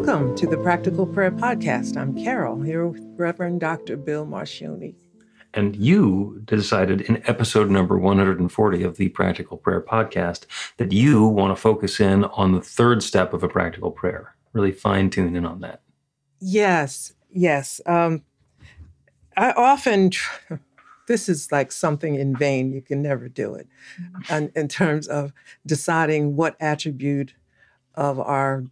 Welcome to the Practical Prayer Podcast. I'm Carol, here with Reverend Dr. Bill Marcioni. And you decided in episode number 140 of the Practical Prayer Podcast that you want to focus in on the third step of a practical prayer, really fine tune in on that. Yes, yes. Um, I often, tr- this is like something in vain. You can never do it in, in terms of deciding what attribute of our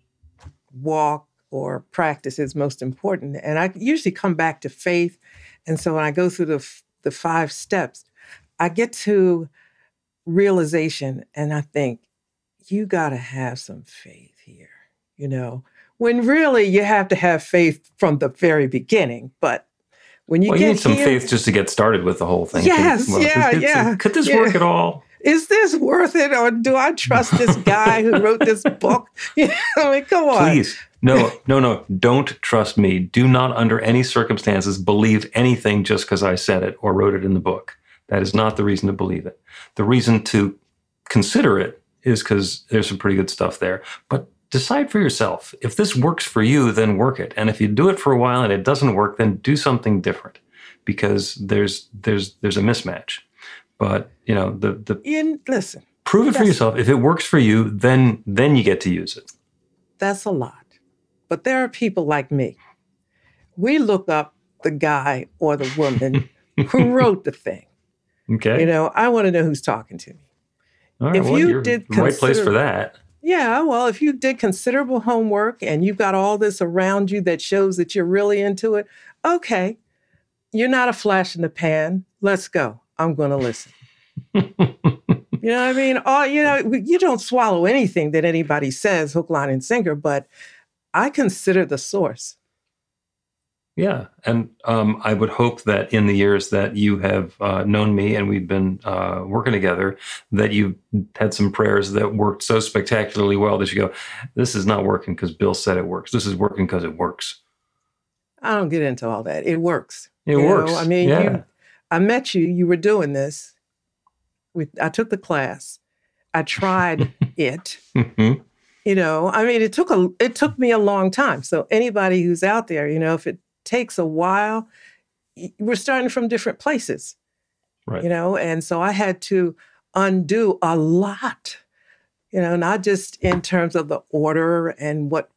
walk or practice is most important. And I usually come back to faith. And so when I go through the, f- the five steps, I get to realization and I think, you got to have some faith here, you know, when really you have to have faith from the very beginning. But when you well, get you need some here- faith just to get started with the whole thing. Yes, Well, yeah, could, yeah, Could this yeah. work at all? Is this worth it or do I trust this guy who wrote this book? I mean, come on. Please. No, no, no. Don't trust me. Do not, under any circumstances, believe anything just because I said it or wrote it in the book. That is not the reason to believe it. The reason to consider it is because there's some pretty good stuff there. But decide for yourself. If this works for you, then work it. And if you do it for a while and it doesn't work, then do something different because there's there's there's a mismatch. But you know the the Ian, listen, prove it for yourself. If it works for you, then then you get to use it. that's a lot. But there are people like me. We look up the guy or the woman who wrote the thing. Okay. You know, I want to know who's talking to me. All right, if well, you did the right place for that. Yeah, well, if you did considerable homework and you've got all this around you that shows that you're really into it, okay, you're not a flash in the pan. Let's go. I'm going to listen. You know what I mean? Oh, you know, you don't swallow anything that anybody says, hook, line, and sinker, but I consider the source. Yeah, and um, I would hope that in the years that you have uh, known me and we've been uh, working together, that you've had some prayers that worked so spectacularly well that you go, "This is not working because Bill said it works. This is working because it works." I don't get into all that. It works. It You know, works. I mean, yeah. you, I met you. You were doing this. We, I took the class. I tried it. Mhm. You know, I mean, it took a it took me a long time. So anybody who's out there, you know, if it takes a while, we're starting from different places. Right. You know, and so I had to undo a lot. You know, not just in terms of the order and what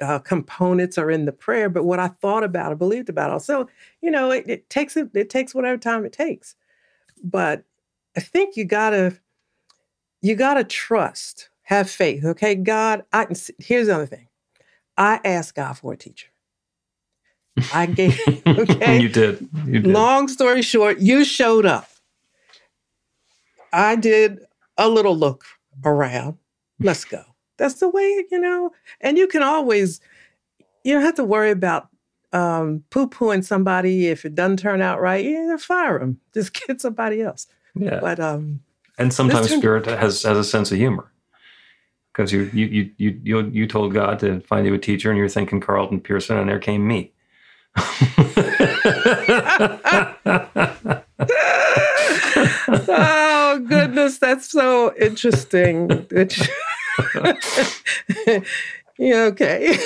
uh, components are in the prayer, but what I thought about or believed about. it. So, you know, it, it takes it, it takes whatever time it takes. But I think you gotta you gotta trust, have faith. Okay, God. I can. see- Here's the other thing. I asked God for a teacher. I gave. Okay. you did. You did. Long story short, you showed up. I did a little look around. Let's go. That's the way, you know, and you can always, you don't have to worry about um, poo pooing somebody if it doesn't turn out right. Yeah, fire them. Just get somebody else. yeah. But um, and sometimes spirit has has a sense of humor because you you you you you you told God to find you a teacher, and you're thinking Carlton Pearson, and there came me. oh goodness, that's so interesting. Yeah, okay.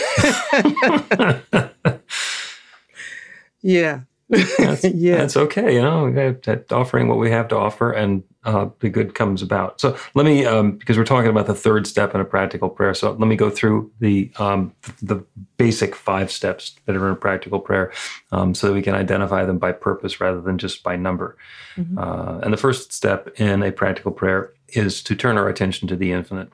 yeah. that's, yeah. that's okay. You know, we got- that offering what we have to offer, and uh, the good comes about. So let me, um, because we're talking about the third step in a practical prayer. So let me go through the um, the basic five steps that are in a practical prayer, um, so that we can identify them by purpose rather than just by number. Mm-hmm. Uh, and the first step in a practical prayer is to turn our attention to the infinite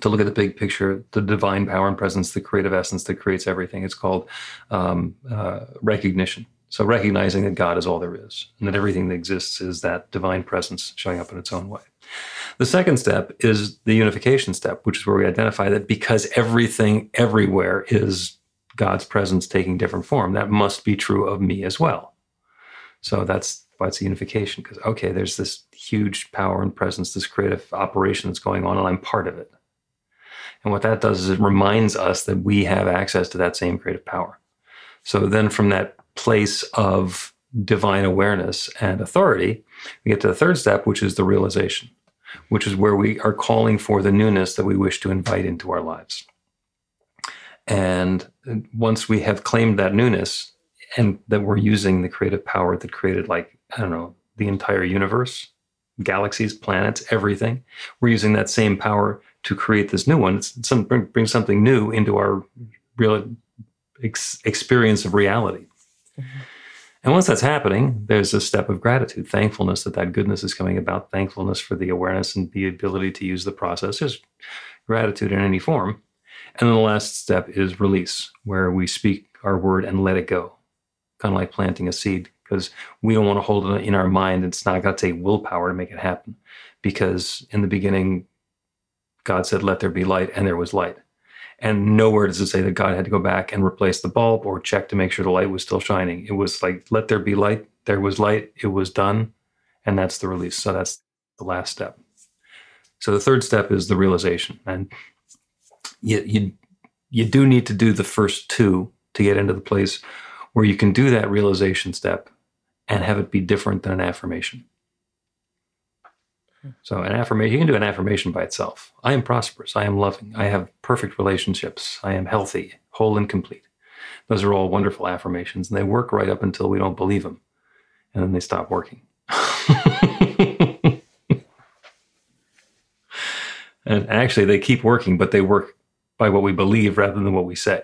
to look at the big picture, the divine power and presence, the creative essence that creates everything. It's called um, uh, recognition. So, recognizing that God is all there is and that everything that exists is that divine presence showing up in its own way. The second step is the unification step, which is where we identify that because everything everywhere is God's presence taking different form, that must be true of me as well. So, that's why it's unification, because, okay, there's this huge power and presence, this creative operation that's going on, and I'm part of it. And what that does is it reminds us that we have access to that same creative power. So then from that place of divine awareness and authority, we get to the third step, which is the realization, which is where we are calling for the newness that we wish to invite into our lives. And once we have claimed that newness and that we're using the creative power that created, like, I don't know, the entire universe, galaxies, planets, everything, we're using that same power to create this new one. It's some, bring, bring something new into our real ex- experience of reality. Mm-hmm. And once that's happening, there's a step of gratitude, thankfulness that that goodness is coming about, thankfulness for the awareness and the ability to use the process. There's gratitude in any form. And then the last step is release, where we speak our word and let it go, kind of like planting a seed, because we don't want to hold it in our mind. It's not going to take willpower to make it happen, because in the beginning, God said, Let there be light, and there was light. And nowhere does it say that God had to go back and replace the bulb or check to make sure the light was still shining. It was like, Let there be light, there was light, it was done. And that's the release. So that's the last step. So the third step is the realization. And you, you, you do need to do the first two to get into the place where you can do that realization step and have it be different than an affirmation. So an affirmation, you can do an affirmation by itself. I am prosperous. I am loving. I have perfect relationships. I am healthy, whole and complete. Those are all wonderful affirmations, and they work right up until we don't believe them, and then they stop working. and actually, they keep working, but they work by what we believe rather than what we say.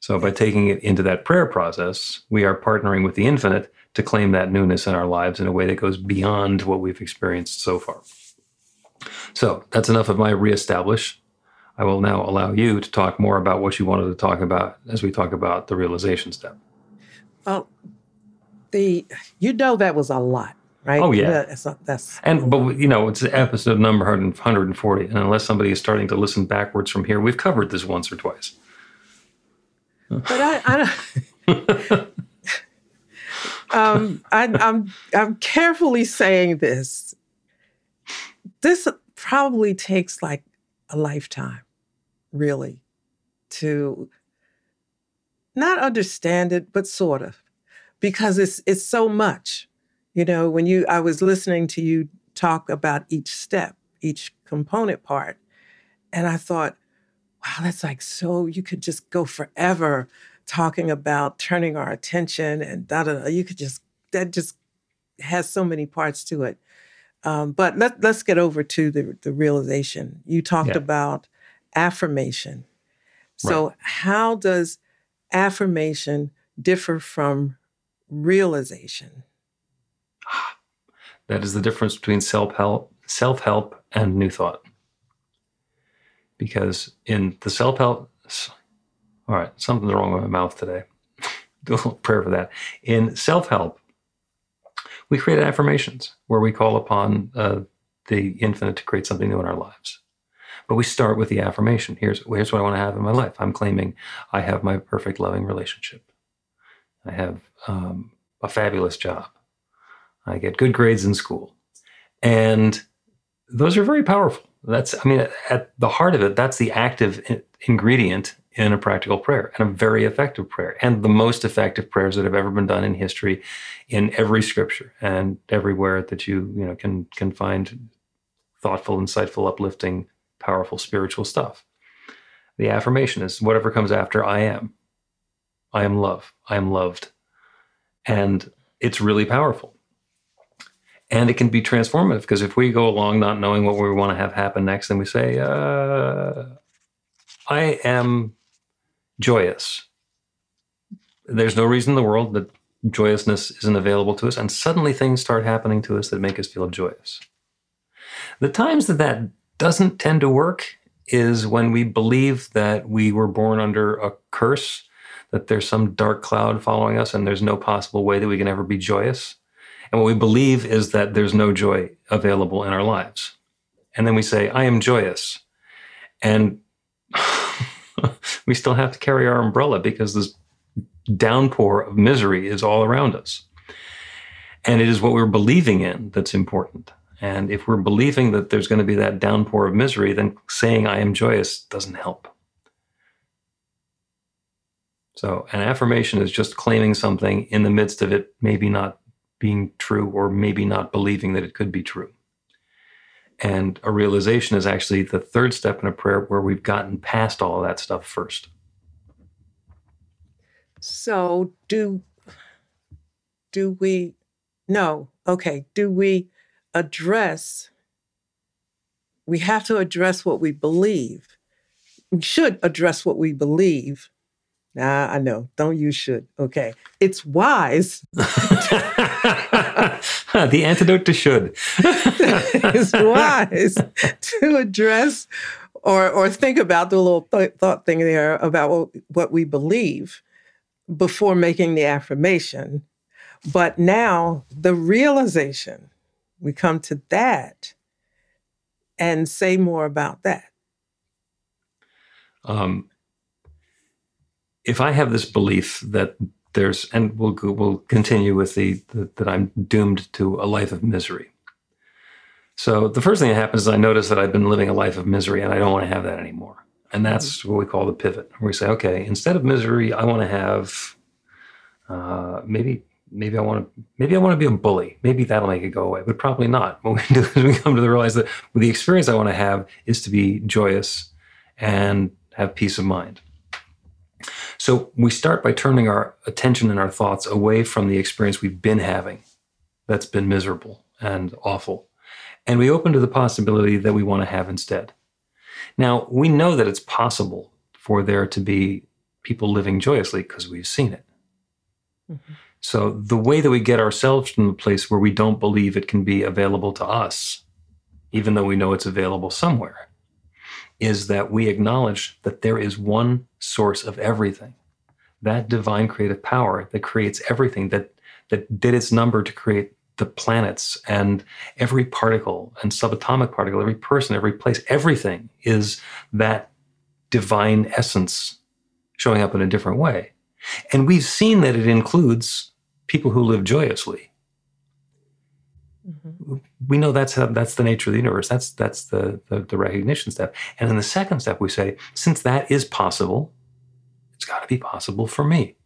So, by taking it into that prayer process, we are partnering with the infinite to claim that newness in our lives in a way that goes beyond what we've experienced so far. So that's enough of my reestablish. I will now allow you to talk more about what you wanted to talk about as we talk about the realization step. Well, the you know that was a lot, right? Oh yeah, that's, that's and but you know it's episode number 140, and unless somebody is starting to listen backwards from here, we've covered this once or twice. But I, I um, I, I'm I'm carefully saying this. This probably takes like a lifetime, really, to not understand it, but sort of, because it's it's so much. You know, when you I was listening to you talk about each step, each component part, and I thought, wow, that's like so you could just go forever talking about turning our attention and da da da. You could just that just has so many parts to it. Um, but let let's get over to the the realization. You talked yeah. about affirmation. So right. how does affirmation differ from realization? That is the difference between self help, self help, and new thought. Because in the self help, all right, something's wrong with my mouth today. Do a little prayer for that. In self help, we create affirmations where we call upon uh, the infinite to create something new in our lives. But we start with the affirmation. Here's, here's what I want to have in my life. I'm claiming I have my perfect loving relationship. I have um, a fabulous job. I get good grades in school. And those are very powerful. That's, I mean, at the heart of it, that's the active ingredient in a practical prayer and a very effective prayer and the most effective prayers that have ever been done in history in every scripture and everywhere that you you know can can find thoughtful insightful uplifting powerful spiritual stuff. The affirmation is whatever comes after i am. I am love. I am loved. And it's really powerful And it can be transformative because if we go along not knowing what we want to have happen next, then we say, uh, I am joyous. There's no reason in the world that joyousness isn't available to us. And suddenly things start happening to us that make us feel joyous. The times that that doesn't tend to work is when we believe that we were born under a curse, that there's some dark cloud following us, and there's no possible way that we can ever be joyous. And what we believe is that there's no joy available in our lives. And then we say, I am joyous. And we still have to carry our umbrella because this downpour of misery is all around us. And it is what we're believing in that's important. And if we're believing that there's going to be that downpour of misery, then saying I am joyous doesn't help. So, an affirmation is just claiming something in the midst of it maybe not being true or maybe not believing that it could be true. And a realization is actually the third step in a prayer where we've gotten past all of that stuff first. So, do do we no, okay, do we address we have to address what we believe. We should address what we believe Nah, I know. Don't use should. Okay. It's wise. the antidote to should. it's wise to address or or think about the little th- thought thing there about what, what we believe before making the affirmation. But now the realization, we come to that and say more about that. Um, if I have this belief that there's, and we'll we'll continue with the, the that I'm doomed to a life of misery. So the first thing that happens is I notice that I've been living a life of misery, and I don't want to have that anymore. And that's mm-hmm. what we call the pivot, where we say, okay, instead of misery, I want to have uh, maybe maybe I want to maybe I want to be a bully. Maybe that'll make it go away, but probably not. What we do is we come to the realize that the experience I want to have is to be joyous and have peace of mind. So we start by turning our attention and our thoughts away from the experience we've been having that's been miserable and awful. And we open to the possibility that we want to have instead. Now, we know that it's possible for there to be people living joyously because we've seen it. Mm-hmm. So, the way that we get ourselves from the place where we don't believe it can be available to us, even though we know it's available somewhere, is that we acknowledge that there is one source of everything. That divine creative power that creates everything, that, that did its number to create the planets and every particle and subatomic particle, every person, every place, everything is that divine essence showing up in a different way. And we've seen that it includes people who live joyously Mm-hmm. We know that's how, that's the nature of the universe. That's that's the, the the recognition step. And in the second step, we say, since that is possible, it's got to be possible for me.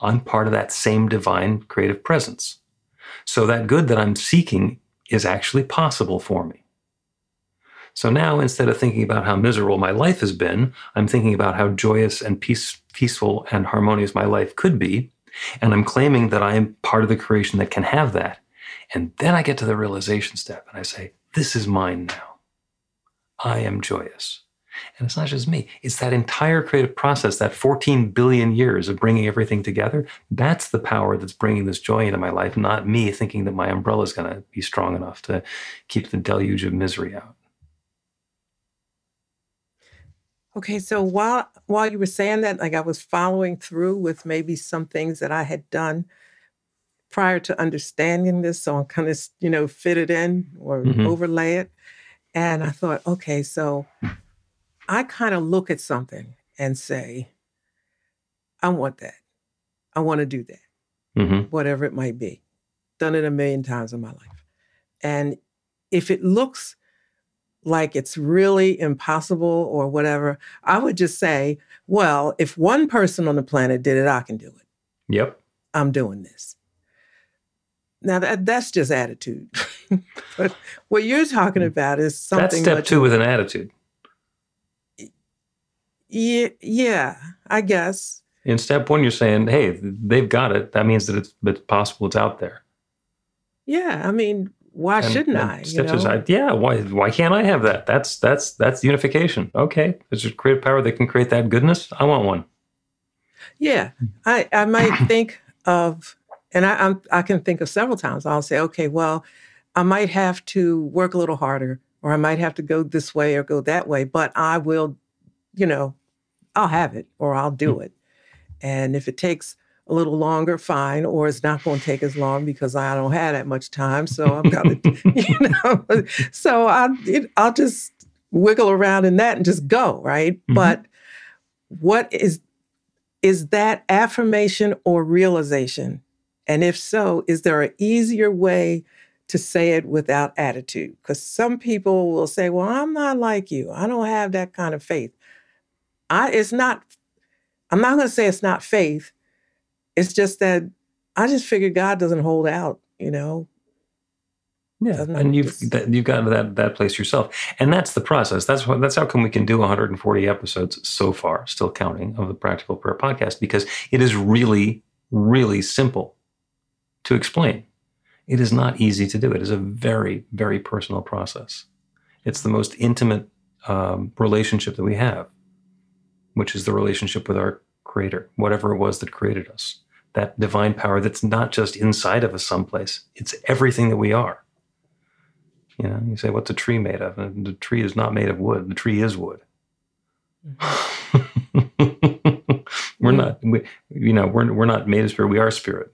I'm part of that same divine creative presence. So that good that I'm seeking is actually possible for me. So now, instead of thinking about how miserable my life has been, I'm thinking about how joyous and peace, peaceful and harmonious my life could be. And I'm claiming that I am part of the creation that can have that. And then I get to the realization step and I say, This is mine now. I am joyous. And it's not just me, it's that entire creative process, that 14 billion years of bringing everything together. That's the power that's bringing this joy into my life, not me thinking that my umbrella is going to be strong enough to keep the deluge of misery out. Okay, so while while you were saying that, like I was following through with maybe some things that I had done prior to understanding this, so I'm kind of, you know, fit it in or mm-hmm. overlay it. And I thought, okay, so I kind of look at something and say, I want that. I want to do that, mm-hmm. whatever it might be. Done it a million times in my life. And if it looks like it's really impossible or whatever, I would just say, well, if one person on the planet did it, I can do it. Yep. I'm doing this. Now that that's just attitude. but what you're talking mm. about is something. That's step two with an attitude. Yeah, yeah, I guess. In step one, you're saying, "Hey, they've got it. That means that it's, it's possible. It's out there." Yeah, I mean, why And- shouldn't and I? you Stitches, know? I, yeah. Why? Why can't I have that? That's that's that's unification. Okay, there's a creative power that can create that goodness. I want one. Yeah, I, I might think of, and I, I'm, I can think of several times. I'll say, okay, well, I might have to work a little harder, or I might have to go this way or go that way, but I will, you know, I'll have it or I'll do it. And if it takes a little longer, fine, or it's not going to take as long because I don't have that much time. So I'm going to, you know, so I, it, I'll just wiggle around in that and just go, right? Mhm. But what is is that affirmation or realization? And if so, is there an easier way to say it without attitude? Because some people will say, Well, I'm not like you. I don't have that kind of faith. I it's not, I'm not gonna say it's not faith. It's just that I just figure God doesn't hold out, you know. Yeah, Doesn't and you've just- that, you've gotten to that that place yourself, and that's the process. That's what that's how come we can do 140 episodes so far, still counting, of the Practical Prayer Podcast because it is really, really simple to explain. It is not easy to do. It is a very, very personal process. It's the most intimate um, relationship that we have, which is the relationship with our Creator, whatever it was that created us. That divine power that's not just inside of us someplace; it's everything that we are. You know, you say, what's a tree made of? And the tree is not made of wood. The tree is wood. we're not, we, you know, we're, we're not made of spirit. We are spirit.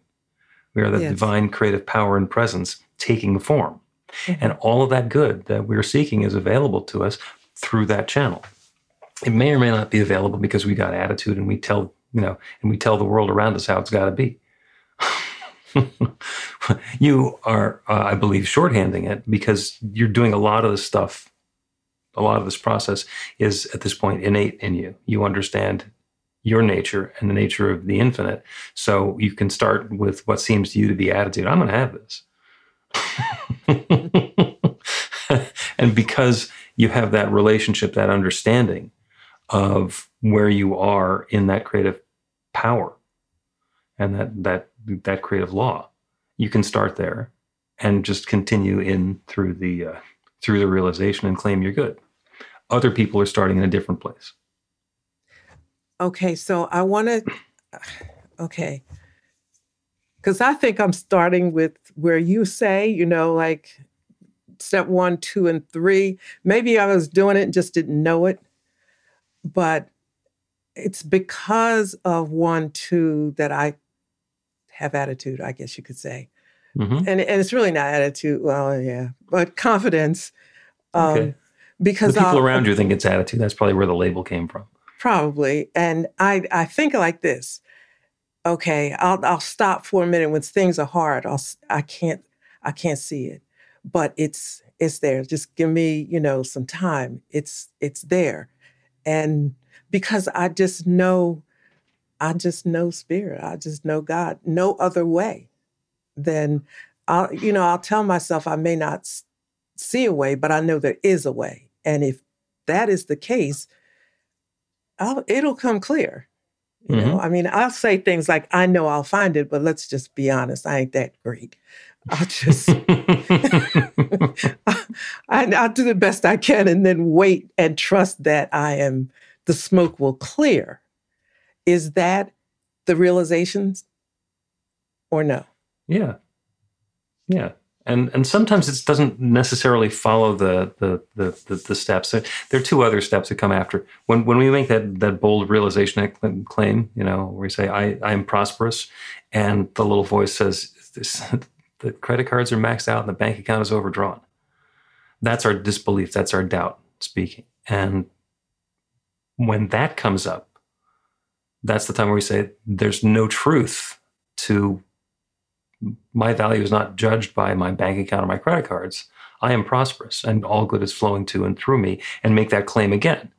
We are the Yes. divine creative power and presence taking form. And all of that good that we're seeking is available to us through that channel. It may or may not be available because we got attitude and we tell, you know, and we tell the world around us how it's got to be. you are, uh, I believe, shorthanding it because you're doing a lot of this stuff. A lot of this process is at this point innate in you. You understand your nature and the nature of the infinite. So you can start with what seems to you to be attitude. I'm going to have this. and because you have that relationship, that understanding of where you are in that creative power and that that that creative law, you can start there and just continue in through the uh, through the realization and claim your good. Other people are starting in a different place. Okay, so I want to, okay, because I think I'm starting with where you say, you know, like step one, two, and three. Maybe I was doing it and just didn't know it, but it's because of one, two that I have attitude, I guess you could say. Mhm. And, and it's really not attitude, well, yeah, but confidence. Um, Okay. Because the people I'll- around you think it's attitude. That's probably where the label came from. Probably and i i think like this okay i'll i'll stop for a minute. When things are hard i'll i can't i can't see it. But it's it's there. Just give me you know some time. It's it's there. And because i just know i just know spirit. I just know god. No other way then i'll you know i'll tell myself i may not see a way but i know there is a way. And if that is the case I'll, it'll come clear. You know, mm-hmm. I mean, I'll say things like, I know I'll find it, but let's just be honest, I ain't that great. I'll just, I, I'll do the best I can and then wait and trust that I am, the smoke will clear. Is that the realizations or no? yeah, yeah, and and sometimes it doesn't necessarily follow the the the the, the steps. There, there are two other steps that come after when when we make that that bold realization cl- claim. You know, where we say I I am prosperous, and the little voice says this, the credit cards are maxed out and the bank account is overdrawn. That's our disbelief. That's our doubt speaking. And when that comes up, that's the time where we say there's no truth to my value is not judged by my bank account or my credit cards. I am prosperous and all good is flowing to and through me and make that claim again.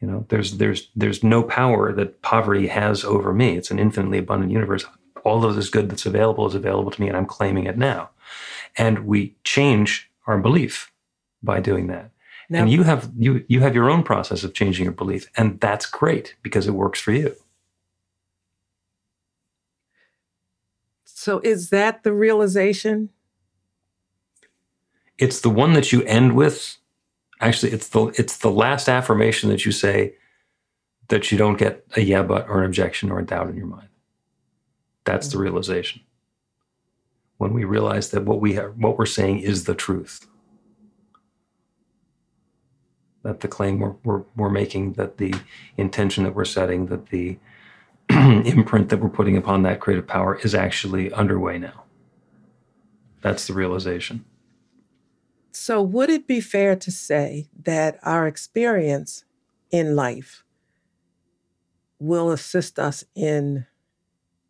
You know, there's there's there's no power that poverty has over me. It's an infinitely abundant universe. All of this good that's available is available to me and I'm claiming it now. And we change our belief by doing that. Now, and you have you you have your own process of changing your belief and that's great because it works for you. So is that the realization? It's the one that you end with. Actually, it's the it's the last affirmation that you say that you don't get a yeah but or an objection or a doubt in your mind. That's the realization. When we realize that what we are, what we're saying is the truth. That the claim we're, we're, we're making, that the intention that we're setting, that the imprint that we're putting upon that creative power is actually underway now. That's the realization. So, would it be fair to say that our experience in life will assist us in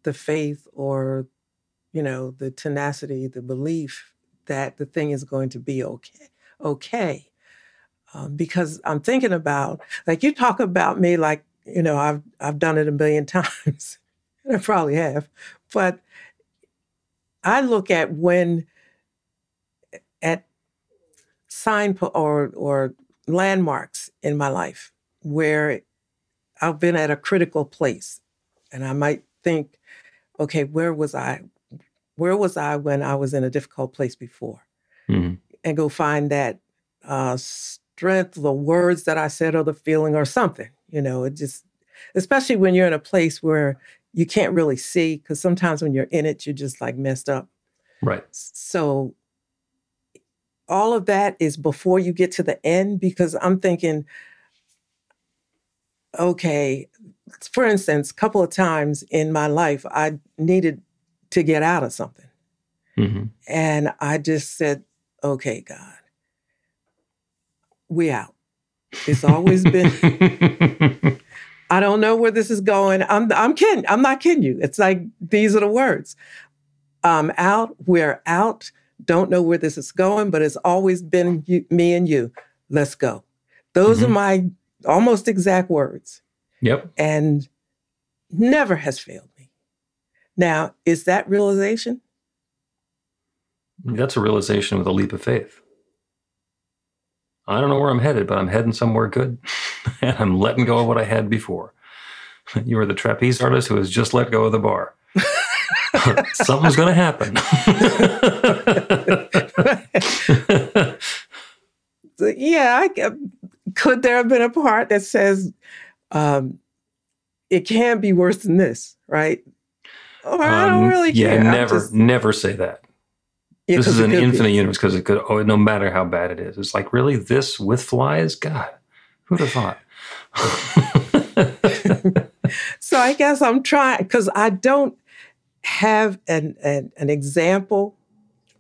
the faith or, you know, the tenacity, the belief that the thing is going to be okay? Okay. Um, because I'm thinking about, like, you talk about me like you know, I've I've done it a million times. And I probably have, but I look at when at sign or or landmarks in my life where I've been at a critical place, and I might think, okay, where was I? Where was I when I was in a difficult place before? Mm-hmm. And go find that uh, strength, the words that I said, or the feeling, or something you know, it just, especially when you're in a place where you can't really see, because sometimes when you're in it, you're just like messed up. Right. So all of that is before you get to the end, because I'm thinking, okay, for instance, a couple of times in my life, I needed to get out of something. Mm-hmm. And I just said, okay, God, we out. It's always been. I don't know where this is going. I'm I'm kidding. I'm not kidding you. It's like these are the words. I'm out. We're out. Don't know where this is going, but it's always been you, me and you. Let's go. Those mm-hmm. are my almost exact words. Yep. And never has failed me. Now, is that realization? That's a realization with a leap of faith. I don't know where I'm headed, but I'm heading somewhere good. and I'm letting go of what I had before. You are the trapeze artist who has just let go of the bar. Something's going to happen. yeah, I, could there have been a part that says um, it can be worse than this, right? Or I don't um, really care. Yeah, never, just... never say that. Yeah, this is an infinite be. universe because it could, oh, no matter how bad it is. It's like, really, this with flies? God, who'd have thought? so I guess I'm trying because I don't have an, an, an example.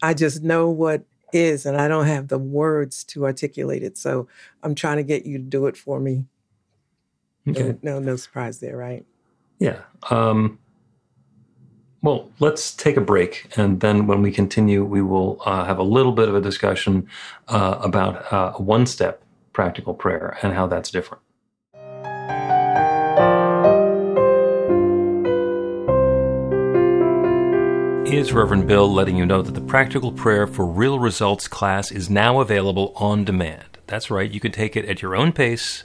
I just know what is, and I don't have the words to articulate it. So I'm trying to get you to do it for me. Okay. No, no, no surprise there, right? Yeah. Um, well, let's take a break. And then when we continue, we will uh, have a little bit of a discussion uh, about uh, one step practical prayer and how that's different. Is Reverend Bill letting you know that the Practical Prayer for Real Results class is now available on demand? That's right, you can take it at your own pace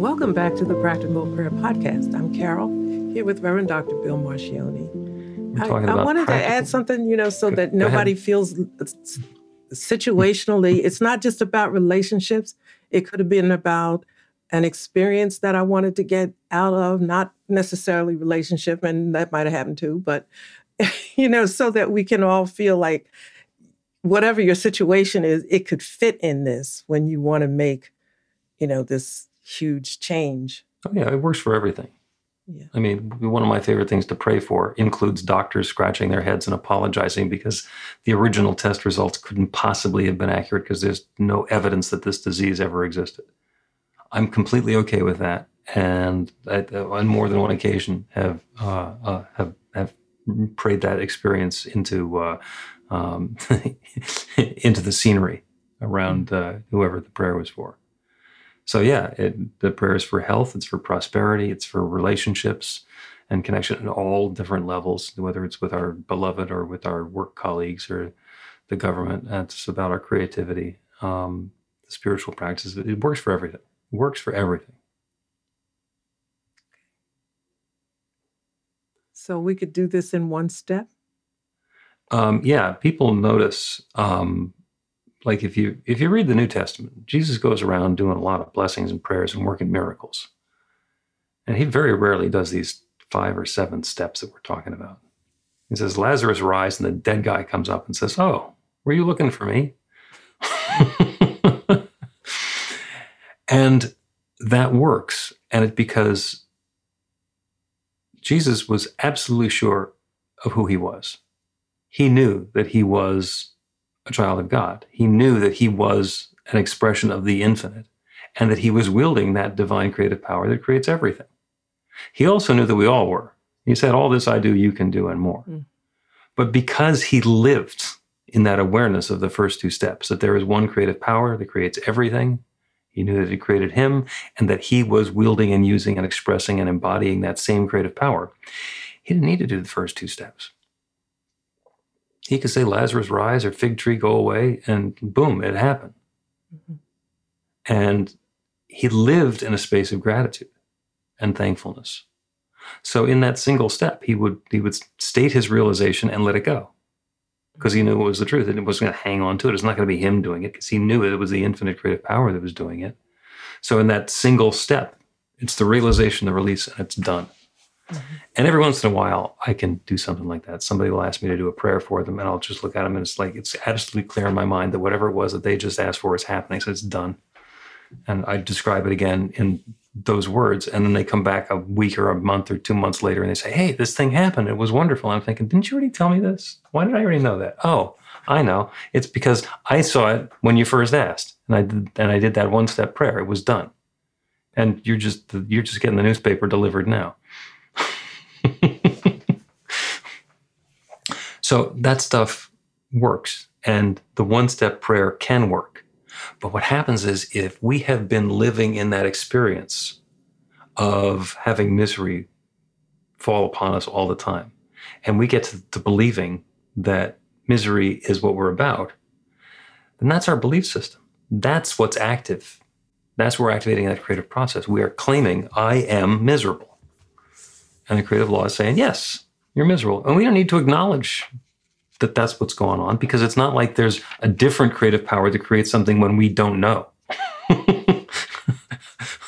Welcome back to the Practical Prayer Podcast. I'm Carol, here with Reverend Dr. Bill Marcioni. I, I, wanted to add something, you know, so that nobody feels situationally, it's not just about relationships. It could have been about an experience that I wanted to get out of, not necessarily relationship, and that might have happened too, but you know, so that we can all feel like whatever your situation is, it could fit in this when you want to make, you know, this huge change. Oh, yeah, it works for everything. Yeah. I mean, one of my favorite things to pray for includes doctors scratching their heads and apologizing because the original test results couldn't possibly have been accurate because there's no evidence that this disease ever existed. I'm completely okay with that, and I, on more than one occasion have uh, uh, have have prayed that experience into uh, um, into the scenery around uh, whoever the prayer was for. So yeah, it, the prayer is for health, it's for prosperity, it's for relationships and connection at all different levels, whether it's with our beloved or with our work colleagues or the government. It's about our creativity, um, the spiritual practices. It works for everything. It works for everything. So we could do this in one step. Um, yeah, people notice um, like if you if you read the New Testament, Jesus goes around doing a lot of blessings and prayers and working miracles. And he very rarely does these five or seven steps that we're talking about. He says, Lazarus rise, and the dead guy comes up and says, Oh, were you looking for me? and that works. And it's because Jesus was absolutely sure of who he was. He knew that he was a child of God. He knew that he was an expression of the infinite and that he was wielding that divine creative power that creates everything. He also knew that we all were. He said, All this I do, you can do, and more. Mm. But because he lived in that awareness of the first two steps, that there is one creative power that creates everything, he knew that he created him and that he was wielding and using and expressing and embodying that same creative power. He didn't need to do the first two steps. He could say, Lazarus, rise, or fig tree, go away, and boom, it happened. Mm-hmm. And he lived in a space of gratitude and thankfulness. So in that single step, he would he would state his realization and let it go. Because he knew it was the truth and it wasn't going to hang on to it. It's not going to be him doing it because he knew it was the infinite creative power that was doing it. So in that single step, it's the realization, the release, and it's done. Mm-hmm. And every once in a while, I can do something like that. Somebody will ask me to do a prayer for them, and I'll just look at them, and it's like it's absolutely clear in my mind that whatever it was that they just asked for is happening. So it's done. And I describe it again in those words, and then they come back a week or a month or two months later, and they say, "Hey, this thing happened. It was wonderful." I'm thinking, "Didn't you already tell me this? Why did I already know that?" Oh, I know. It's because I saw it when you first asked, and I did, and I did that one step prayer. It was done, and you're just you're just getting the newspaper delivered now. So that stuff works, and the one step prayer can work. But what happens is if we have been living in that experience of having misery fall upon us all the time, and we get to, to believing that misery is what we're about, then that's our belief system. That's what's active. That's where we're activating that creative process. We are claiming, I am miserable. And the creative law is saying, yes, you're miserable. And we don't need to acknowledge that that's what's going on because it's not like there's a different creative power to create something when we don't know.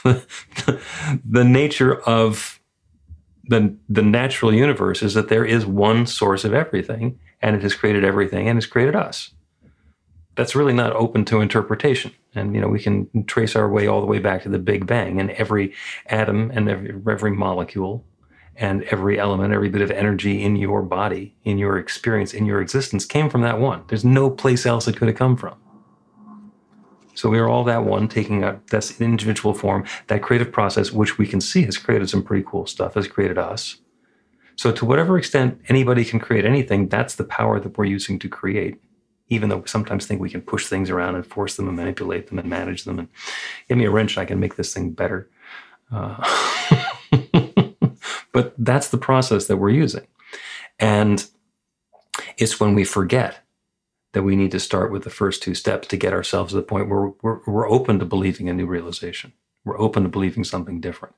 the nature of the, the natural universe is that there is one source of everything and it has created everything and has created us. That's really not open to interpretation. And you know, we can trace our way all the way back to the Big Bang and every atom and every, every molecule and every element, every bit of energy in your body, in your experience, in your existence came from that one. There's no place else it could have come from. So we are all that one taking a that's individual form, that creative process, which we can see has created some pretty cool stuff, has created us. So to whatever extent anybody can create anything, that's the power that we're using to create. Even though we sometimes think we can push things around and force them and manipulate them and manage them and give me a wrench and I can make this thing better. Uh, But that's the process that we're using. And it's when we forget that we need to start with the first two steps to get ourselves to the point where we're, we're open to believing a new realization. We're open to believing something different.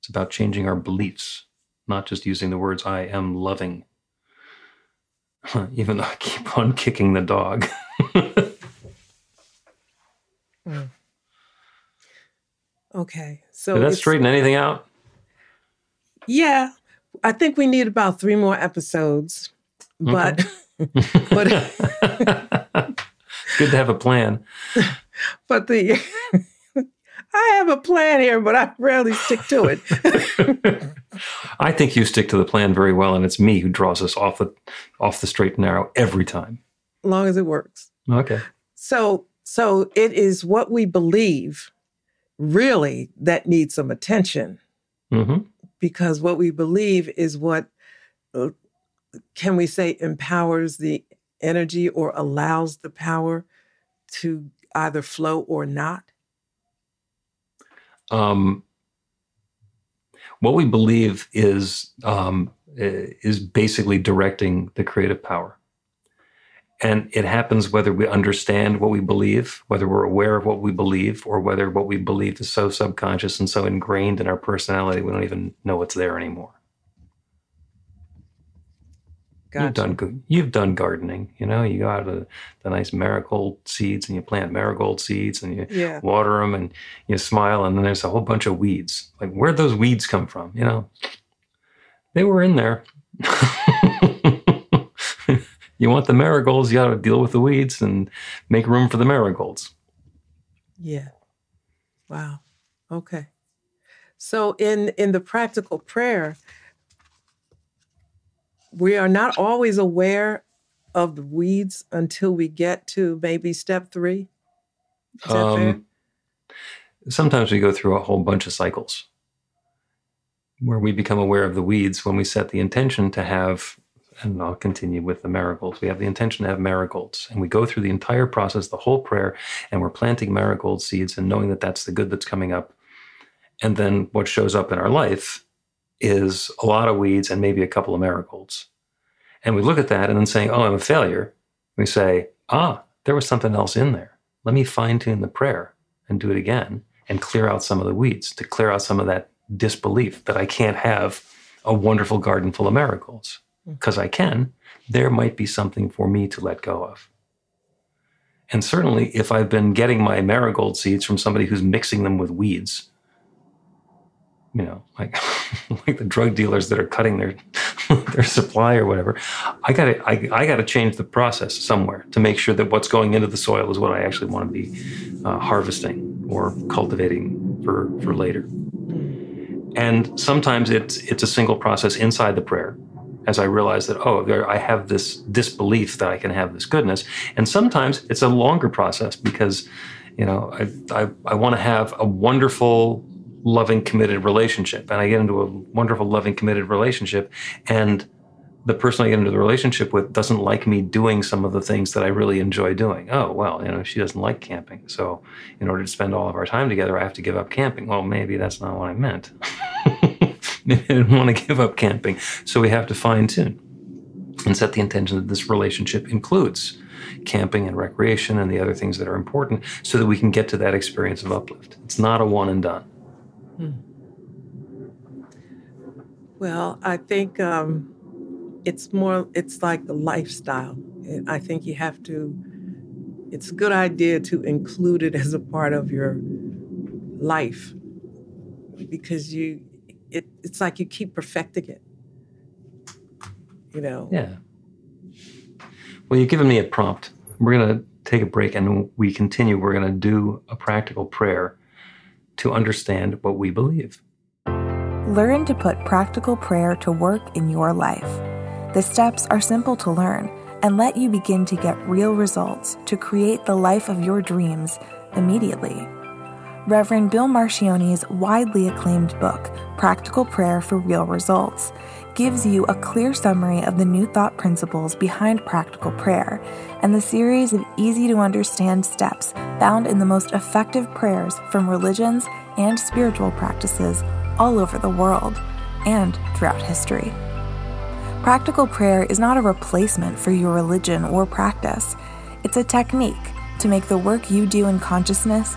It's about changing our beliefs, not just using the words, I am loving, even though I keep on kicking the dog. mm. Okay. So did that straighten anything out? Yeah, I think we need about three more episodes, but but Good to have a plan. but the I have a plan here, but I rarely stick to it. I think you stick to the plan very well, and it's me who draws us off the off the straight and narrow every time. long as it works. Okay. So so it is what we believe really that needs some attention hmm because what we believe is what uh, can we say empowers the energy or allows the power to either flow or not. Um, what we believe is um, is basically directing the creative power, and it happens whether we understand what we believe, whether we're aware of what we believe, or whether what we believe is so subconscious and so ingrained in our personality we don't even know it's there anymore. You've done good. You've done gardening. You know, you go out the, the nice marigold seeds and you plant marigold seeds and you Yeah. water them and you smile and then there's a whole bunch of weeds. Like where'd those weeds come from? You know, they were in there. you want the marigolds, you got to deal with the weeds and make room for the marigolds. Yeah. Wow. Okay. So in in the practical prayer, we are not always aware of the weeds until we get to maybe step three. Is that fair? Um, sometimes we go through a whole bunch of cycles where we become aware of the weeds when we set the intention to have and I'll continue with the marigolds. We have the intention to have marigolds, and we go through the entire process, the whole prayer, and we're planting marigold seeds and knowing that that's the good that's coming up. And then what shows up in our life is a lot of weeds and maybe a couple of marigolds. And we look at that and then saying, Oh, I'm a failure. We say, Ah, there was something else in there. Let me fine tune the prayer and do it again and clear out some of the weeds, to clear out some of that disbelief that I can't have a wonderful garden full of marigolds. Because I can, there might be something for me to let go of. And certainly, if I've been getting my marigold seeds from somebody who's mixing them with weeds, you know, like like the drug dealers that are cutting their their supply or whatever, I gotta I, I gotta change the process somewhere to make sure that what's going into the soil is what I actually want to be uh, harvesting or cultivating for for later. And sometimes it's it's a single process inside the prayer, as I realize that oh, there, I have this disbelief that I can have this goodness, and sometimes it's a longer process because, you know, I I, I want to have a wonderful, loving, committed relationship, and I get into a wonderful, loving, committed relationship, and the person I get into the relationship with doesn't like me doing some of the things that I really enjoy doing. Oh, well, you know, she doesn't like camping. So, in order to spend all of our time together, I have to give up camping. Well, maybe that's not what I meant. I didn't want to give up camping. So, we have to fine tune and set the intention that this relationship includes camping and recreation and the other things that are important so that we can get to that experience of uplift. It's not a one and done. Well, I think um, it's more, it's like the lifestyle. I think you have to, it's a good idea to include it as a part of your life because you, it, it's like you keep perfecting it. You know? Yeah. Well, you've given me a prompt. We're going to take a break and when we continue. We're going to do a practical prayer to understand what we believe. Learn to put practical prayer to work in your life. The steps are simple to learn and let you begin to get real results to create the life of your dreams immediately. Reverend Bill Marcione's widely acclaimed book, Practical Prayer for Real Results, gives you a clear summary of the New Thought principles behind practical prayer and the series of easy to understand steps found in the most effective prayers from religions and spiritual practices all over the world and throughout history. Practical prayer is not a replacement for your religion or practice, it's a technique to make the work you do in consciousness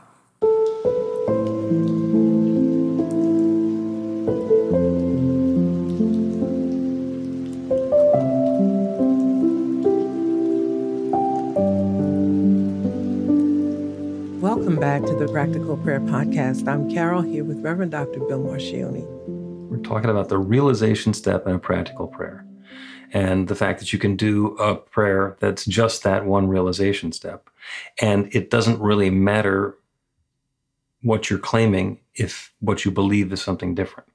back to the Practical Prayer Podcast. I'm Carol here with Reverend Dr. Bill Marcioni. We're talking about the realization step in a practical prayer and the fact that you can do a prayer that's just that one realization step. And it doesn't really matter what you're claiming if what you believe is something different.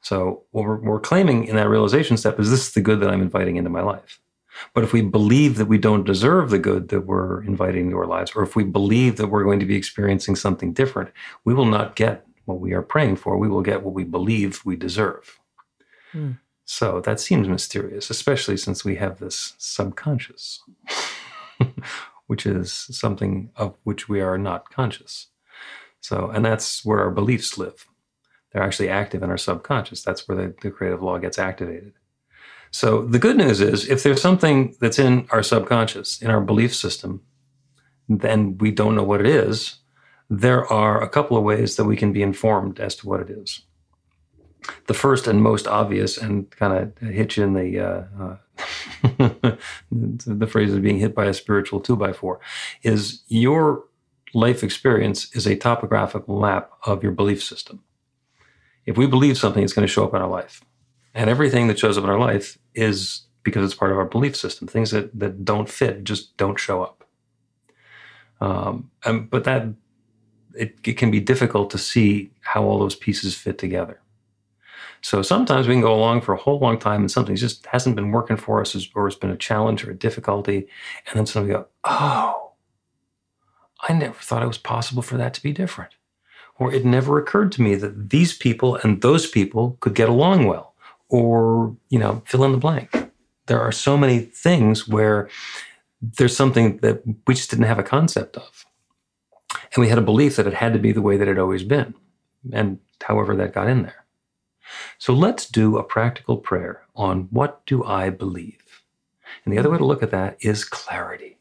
So, what we're, we're claiming in that realization step is this is the good that I'm inviting into my life. But if we believe that we don't deserve the good that we're inviting into our lives, or if we believe that we're going to be experiencing something different, we will not get what we are praying for. We will get what we believe we deserve. Hmm. So that seems mysterious, especially since we have this subconscious, which is something of which we are not conscious. So, and that's where our beliefs live. They're actually active in our subconscious. That's where the, the creative law gets activated. So the good news is if there's something that's in our subconscious, in our belief system, then we don't know what it is, there are a couple of ways that we can be informed as to what it is. The first and most obvious and kind of hit you in the uh, uh, the phrase of being hit by a spiritual two by four is your life experience is a topographical map of your belief system. If we believe something, it's going to show up in our life, and everything that shows up in our life is because it's part of our belief system. Things that that don't fit just don't show up. Um, and, but that it, it can be difficult to see how all those pieces fit together. So sometimes we can go along for a whole long time and something just hasn't been working for us or it's been a challenge or a difficulty. And then suddenly we go, oh, I never thought it was possible for that to be different. Or it never occurred to me that these people and those people could get along well. Or, you know, fill in the blank. There are so many things where there's something that we just didn't have a concept of. And we had a belief that it had to be the way that it always been. And however that got in there. So let's do a practical prayer on what do I believe? And the other way to look at that is clarity.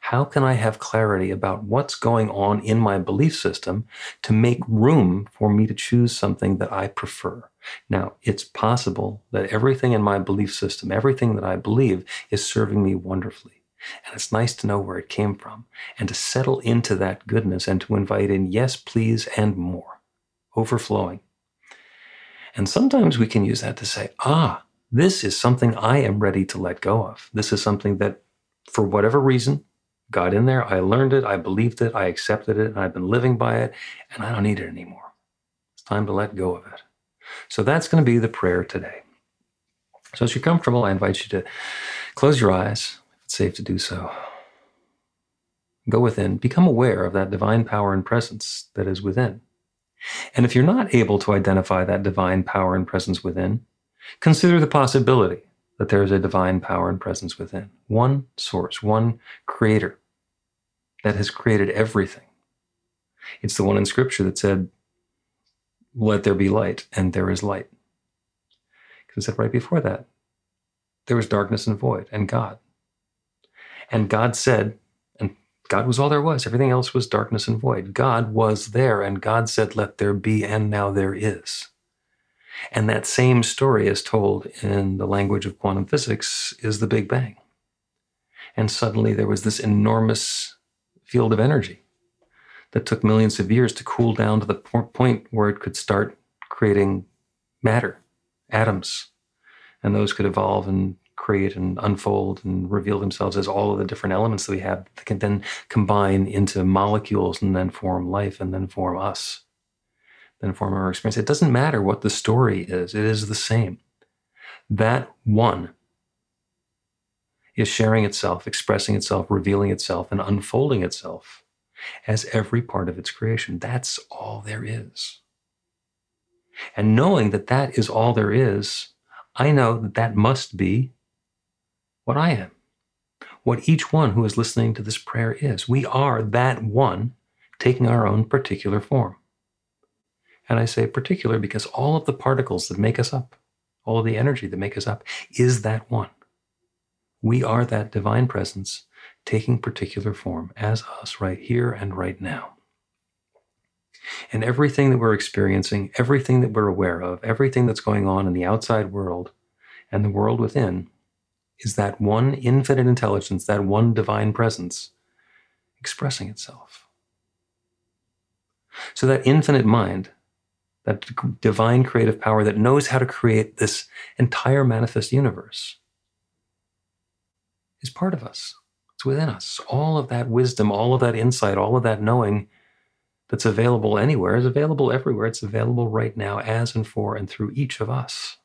How can I have clarity about what's going on in my belief system to make room for me to choose something that I prefer? Now, it's possible that everything in my belief system, everything that I believe, is serving me wonderfully. And it's nice to know where it came from and to settle into that goodness and to invite in yes, please, and more, overflowing. And sometimes we can use that to say, ah, this is something I am ready to let go of. This is something that, for whatever reason, got in there. I learned it. I believed it. I accepted it. And I've been living by it. And I don't need it anymore. It's time to let go of it. So that's going to be the prayer today. So as you're comfortable, I invite you to close your eyes, if it's safe to do so. Go within, become aware of that divine power and presence that is within. And if you're not able to identify that divine power and presence within, consider the possibility that there is a divine power and presence within. One source, one creator that has created everything. It's the one in scripture that said, Let there be light, and there is light. Because I said right before that, there was darkness and void, and God. And God said, and God was all there was. Everything else was darkness and void. God was there, and God said, Let there be, and now there is. And that same story is told in the language of quantum physics is the Big Bang. And suddenly there was this enormous field of energy that took millions of years to cool down to the point where it could start creating matter, atoms. And those could evolve and create and unfold and reveal themselves as all of the different elements that we have that can then combine into molecules and then form life and then form us, then form our experience. It doesn't matter what the story is, it is the same. That one is sharing itself, expressing itself, revealing itself, and unfolding itself as every part of its creation. That's all there is. And knowing that that is all there is, I know that that must be what I am, what each one who is listening to this prayer is. We are that one taking our own particular form. And I say particular because all of the particles that make us up, all of the energy that make us up, is that one. We are that divine presence taking particular form as us right here and right now. And everything that we're experiencing, everything that we're aware of, everything that's going on in the outside world and the world within is that one infinite intelligence, that one divine presence expressing itself. So that infinite mind, that divine creative power that knows how to create this entire manifest universe, is part of us. It's within us. All of that wisdom, all of that insight, all of that knowing that's available anywhere is available everywhere. It's available right now as and for and through each of us.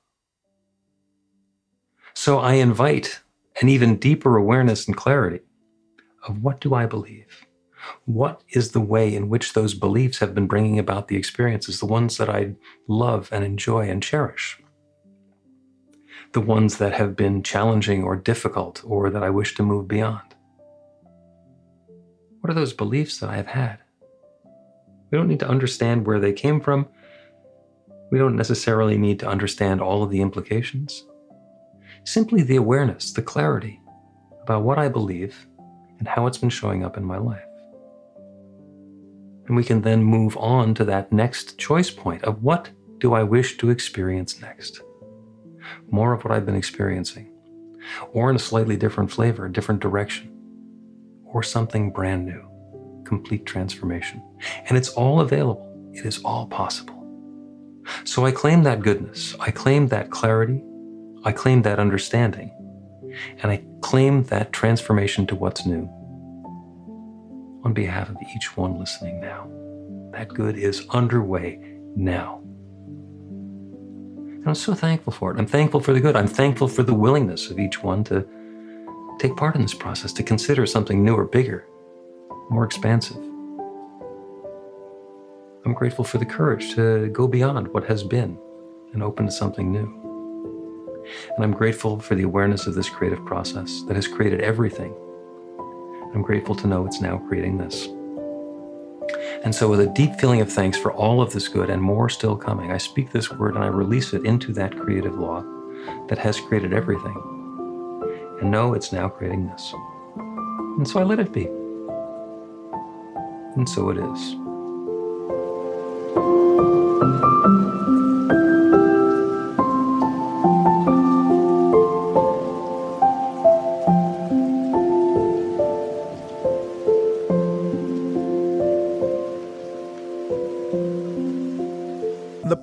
So I invite an even deeper awareness and clarity of what do I believe? What is the way in which those beliefs have been bringing about the experiences, the ones that I love and enjoy and cherish? The ones that have been challenging or difficult or that I wish to move beyond? What are those beliefs that I have had? We don't need to understand where they came from. We don't necessarily need to understand all of the implications. Simply the awareness, the clarity about what I believe and how it's been showing up in my life. And we can then move on to that next choice point of what do I wish to experience next? More of what I've been experiencing, or in a slightly different flavor, a different direction, or something brand new complete transformation. And it's all available, it is all possible. So I claim that goodness, I claim that clarity, I claim that understanding, and I claim that transformation to what's new on behalf of each one listening now. That good is underway now. And I'm so thankful for it. I'm thankful for the good. I'm thankful for the willingness of each one to take part in this process, to consider something new or bigger more expansive. I'm grateful for the courage to go beyond what has been and open to something new. And I'm grateful for the awareness of this creative process that has created everything. I'm grateful to know it's now creating this. And so, with a deep feeling of thanks for all of this good and more still coming, I speak this word and I release it into that creative law that has created everything. And know it's now creating this. And so I let it be. And so it is.